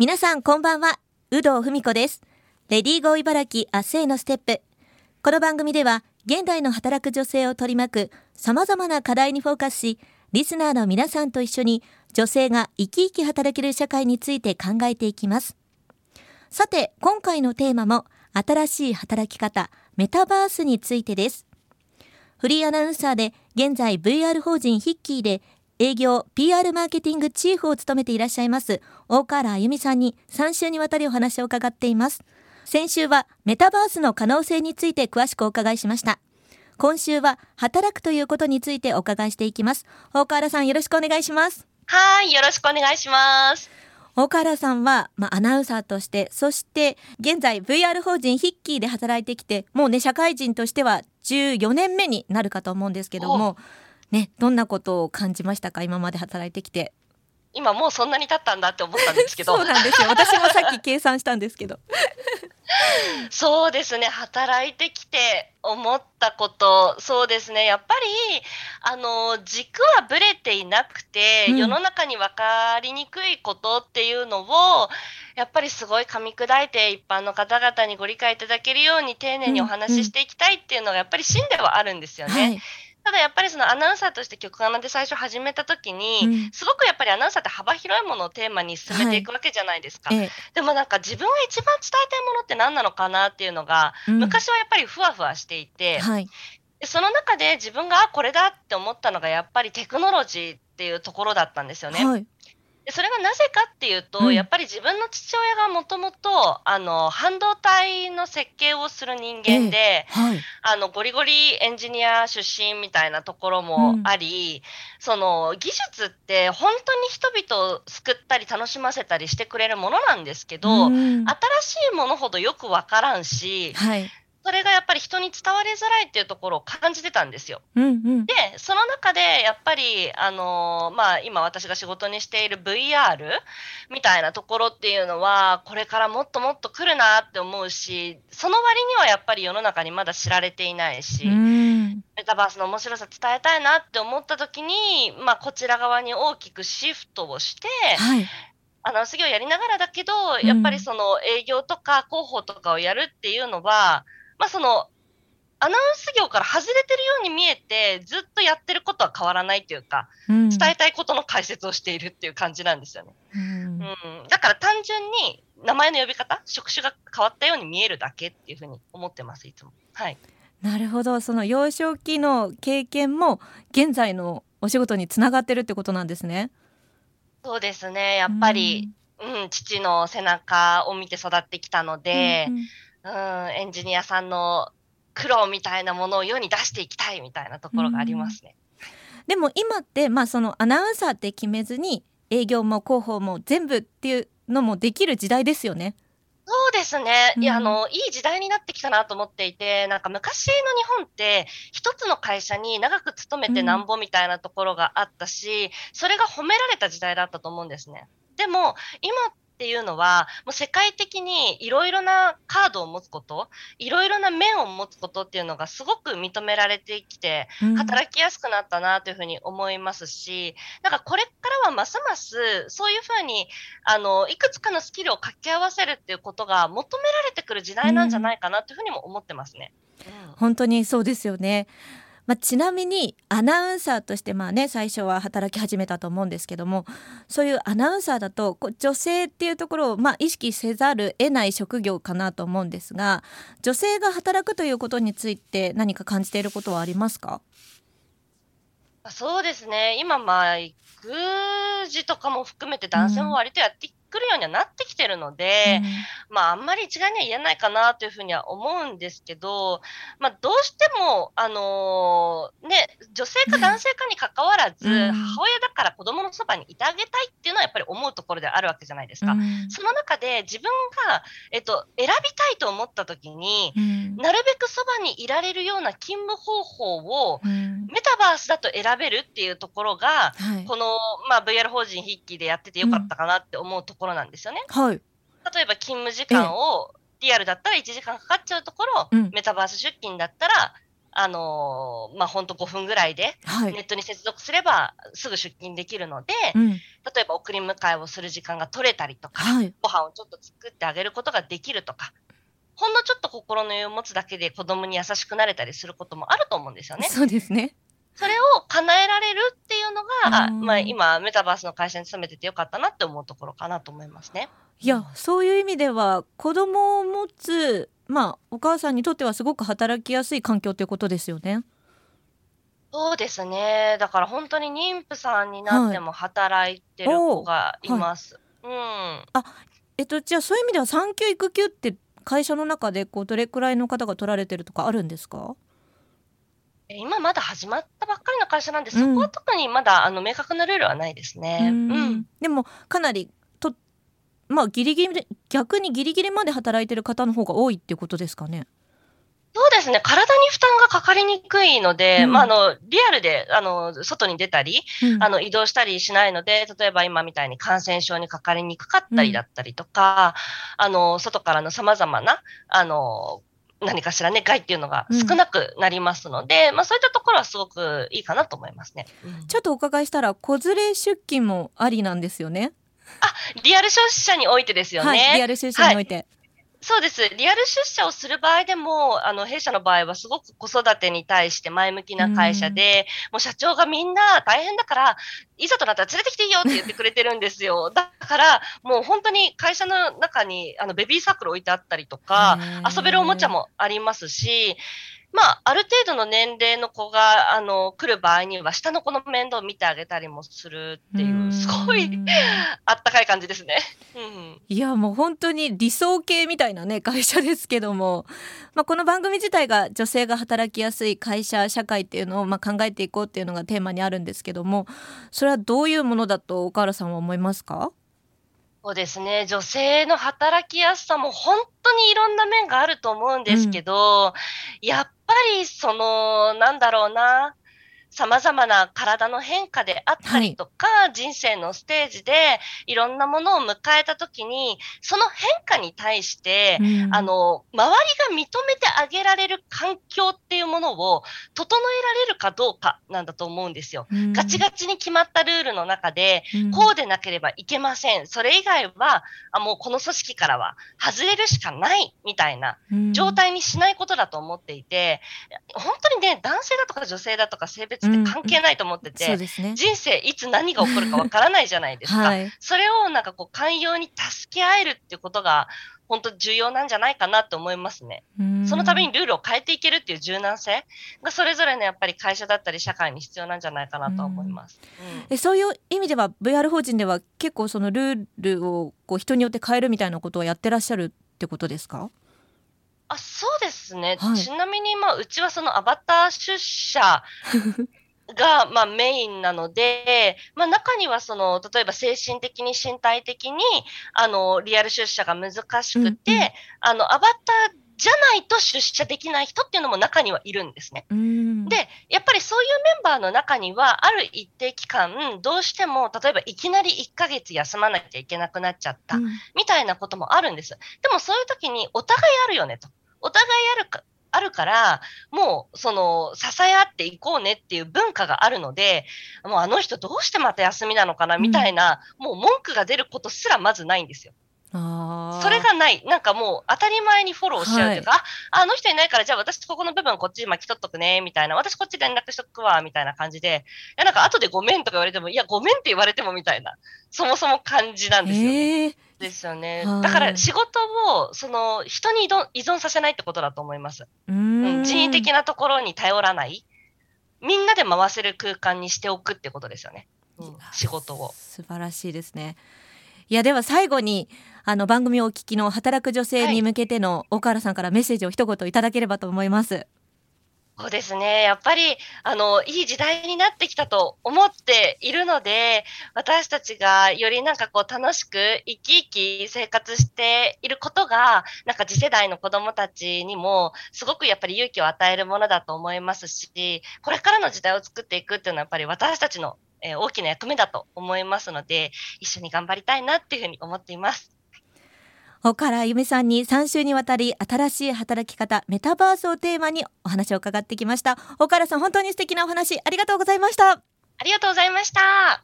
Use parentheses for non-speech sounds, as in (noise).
皆さんこんばんは、有働文子です。レディーゴー茨城明日へのステップ。この番組では、現代の働く女性を取り巻く様々な課題にフォーカスし、リスナーの皆さんと一緒に女性が生き生き働ける社会について考えていきます。さて、今回のテーマも、新しい働き方、メタバースについてです。フリーアナウンサーで、現在 VR 法人ヒッキーで営業 PR マーケティングチーフを務めていらっしゃいます大河原あゆみさんに3週にわたりお話を伺っています。先週はメタバースの可能性について詳しくお伺いしました。今週は働くということについてお伺いしていきます。大河原さんよろしくお願いします。はいよろしくお願いします。大河原さんは、まあ、アナウンサーとしてそして現在 VR 法人ヒッキーで働いてきてもうね社会人としては14年目になるかと思うんですけどもね、どんなことを感じましたか？今まで働いてきて。今もうそんなに経ったんだって思ったんですけど。そうなんですよ。私もさっき計算したんですけど。(laughs) そうですね。働いてきて思ったこと。そうですね。やっぱりあの軸はぶれていなくて、うん、世の中に分かりにくいことっていうのをやっぱりすごい噛み砕いて一般の方々にご理解いただけるように丁寧にお話ししていきたいっていうのがやっぱり芯ではあるんですよね。うん。はいただやっぱりそのアナウンサーとして曲アナで最初始めた時に、うん、すごくやっぱりアナウンサーって幅広いものをテーマに進めていくわけじゃないですか、はい、でもなんか自分が一番伝えたいものって何なのかなっていうのが、うん、昔はやっぱりふわふわしていて、はい、でその中で自分がこれだって思ったのがやっぱりテクノロジーっていうところだったんですよね。はい。でそれがなぜかっていうと、うん、やっぱり自分の父親がもともとあの半導体の設計をする人間で、えーはい、あのゴリゴリエンジニア出身みたいなところもあり、うん、その技術って本当に人々を救ったり楽しませたりしてくれるものなんですけど、うん、新しいものほどよくわからんし、はいそれがやっぱり人に伝わりづらいっていうところを感じてたんですよ。うんうん、でその中でやっぱり、あのー、まあ、今私が仕事にしている VR みたいなところっていうのはこれからもっともっと来るなって思うしその割にはやっぱり世の中にまだ知られていないし、うん、メタバースの面白さ伝えたいなって思った時に、まあ、こちら側に大きくシフトをして、はい。アナウンス業やりながらだけど、やっぱりその営業とか広報とかをやるっていうのは、まあ、そのアナウンス業から外れてるように見えてずっとやってることは変わらないというか、うん、伝えたいことの解説をしているっていう感じなんですよね。うん、うん、だから単純に名前の呼び方職種が変わったように見えるだけっていうふうに思ってますいつも。はい。なるほど。その幼少期の経験も現在のお仕事につながってるってことなんですね。そうですね。やっぱり、うん、うん、父の背中を見て育ってきたので、うんうんうん、エンジニアさんの苦労みたいなものを世に出していきたいみたいなところがありますね。でも今ってまあそのアナウンサーって決めずに営業も広報も全部っていうのもできる時代ですよね。そうですね。いや、あの、いい時代になってきたなと思っていて、なんか昔の日本って、一つの会社に長く勤めてなんぼみたいなところがあったし、うん、それが褒められた時代だったと思うんですね。でも、今っていうのは、もう世界的にいろいろなカードを持つこと、いろいろな面を持つことっていうのがすごく認められてきて、働きやすくなったなというふうに思いますし、なんかこれからはますますそういうふうに、あの、いくつかのスキルを掛け合わせるっていうことが求められてくる時代なんじゃないかなというふうにも思ってますね。うん、本当にそうですよね。まあ、ちなみにアナウンサーとしてまあね最初は働き始めたと思うんですけどもそういうアナウンサーだとこう女性っていうところをまあ意識せざる得ない職業かなと思うんですが女性が働くということについて何か感じていることはありますか？そうですね。今まあ育児とかも含めて男性も割とやってくるようにはなってきてるので、うん、まあ、あんまり一概には言えないかなというふうには思うんですけど、まあ、どうしても、あのー、ね、女性か男性かにかかわらず、うん、母親だから子供のそばにいてあげたいっていうのはやっぱり思うところであるわけじゃないですか。うん、その中で自分が、えっと、選びたいと思った時に、なるべくそばにいられるような勤務方法を、メタバースだと選べるっていうところが、はい、この、まあ、VR 法人筆記でやっててよかったかなって思うところなんですよね。はい、例えば勤務時間をリアルだったら1時間かかっちゃうところ、うん、メタバース出勤だったらあのー、まあ、本当5分ぐらいで、ネットに接続すればすぐ出勤できるので、うん、例えば送り迎えをする時間が取れたりとか、はい、ご飯をちょっと作ってあげることができるとか、ほんのちょっと心の余裕を持つだけで子供に優しくなれたりすることもあると思うんですよね。そうですね。それを叶えられるっていうのが、まあ、今、メタバースの会社に勤めててよかったなって思うところかなと思いますね。いや、そういう意味では、子供を持つ、まあ、お母さんにとってはすごく働きやすい環境ということですよね。そうですね。だから本当に妊婦さんになっても働いてる子がいます。はい、うん。あ、えっと、じゃあそういう意味では産休育休って会社の中でこうどれくらいの方が取られてるとかあるんですか？今まだ始まったばっかりの会社なんで、そこは特にまだあの明確なルールはないですね。うん、うん、でもかなりとまあギリギリ逆にギリギリまで働いてる方の方が多いっていうことですかね。そうですね。体に負担がかかりにくいので、うん、まあ、あの、リアルで、あの、外に出たり、うん、あの、移動したりしないので、例えば今みたいに感染症にかかりにくかったりだったりとか、うん、あの、外からの様々な、あの、何かしらね、害っていうのが少なくなりますので、うん、まあそういったところはすごくいいかなと思いますね。うん、ちょっとお伺いしたら、子連れ出勤もありなんですよね。あ、リアル消費者においてですよね。はい、リアル消費者において。はいそうです。リアル出社をする場合でも、あの、弊社の場合はすごく子育てに対して前向きな会社で、うん、もう社長がみんな大変だから、いざとなったら連れてきていいよって言ってくれてるんですよ。(laughs) だから、もう本当に会社の中に、あの、ベビーサークル置いてあったりとか、遊べるおもちゃもありますし、まあ、ある程度の年齢の子が、あの、来る場合には、下の子の面倒を見てあげたりもするっていう、すごい (laughs) あったかい感じですね。うん、いや、もう本当に理想系みたいなね、会社ですけども、まあ、この番組自体が女性が働きやすい会社、社会っていうのを、まあ、考えていこうっていうのがテーマにあるんですけども、それはどういうものだと岡原さんは思いますか？そうですね。女性の働きやすさも本当にいろんな面があると思うんですけど、うん、やっぱりその、なんだろうな、様々な体の変化であったりとか、はい、人生のステージでいろんなものを迎えたときに、その変化に対して、うん、あの、周りが認めてあげられる環境っていうものを整えられるかどうかなんだと思うんですよ。うん、ガチガチに決まったルールの中で、うん、こうでなければいけません。それ以外は、あもうこの組織からは外れるしかないみたいな状態にしないことだと思っていて、本当にね、男性だとか女性だとか性別って関係ないと思ってて、人生いつ何が起こるかわからないじゃないですか。はい、それをなんかこう寛容に助け合えるっていうことが本当重要なんじゃないかなと思いますね。そのためにルールを変えていけるっていう柔軟性がそれぞれのやっぱり会社だったり社会に必要なんじゃないかなと思います。うん、そういう意味では VR 法人では結構そのルールをこう人によって変えるみたいなことをやってらっしゃるってことですか？あそうですね、はい、ちなみに、まあ、うちはそのアバター出社が、まあ、メインなので、まあ、中にはその例えば精神的に身体的にあのリアル出社が難しくて、うんうん、あのアバターじゃないと出社できない人っていうのも中にはいるんですね。で、やっぱりそういうメンバーの中には、ある一定期間、どうしても、例えばいきなり1ヶ月休まなきゃいけなくなっちゃった、みたいなこともあるんです。でもそういう時に、お互いあるよねと。お互いあるかあるから、もう、その、支え合っていこうねっていう文化があるので、もうあの人どうしてまた休みなのかなみたいな、うん、もう文句が出ることすらまずないんですよ。それがない。なんかもう当たり前にフォローしちゃうというか、はい、あ、あの人いないから、じゃあ私ここの部分こっち巻き取っとくね、みたいな。私こっち連絡しとくわ、みたいな感じで。いや、なんか後でごめんとか言われても、いや、ごめんって言われてもみたいな。そもそも感じなんですよ、ね。えーですよね。だから仕事をその人に依存させないってことだと思います。うん人為的なところに頼らない。みんなで回せる空間にしておくってことですよね。うん、仕事を。素晴らしいですね。いやでは最後にあの番組をお聞きの働く女性に向けての岡原さんからメッセージを一言いただければと思います。そうですね。やっぱり、あの、いい時代になってきたと思っているので、私たちがよりなんかこう楽しく生き生き生活していることが、なんか次世代の子供たちにもすごくやっぱり勇気を与えるものだと思いますし、これからの時代を作っていくっていうのはやっぱり私たちの、えー、大きな役目だと思いますので、一緒に頑張りたいなっていうふうに思っています。岡原由美さんに3週にわたり新しい働き方メタバースをテーマにお話を伺ってきました。岡原さん本当に素敵なお話ありがとうございました。ありがとうございました。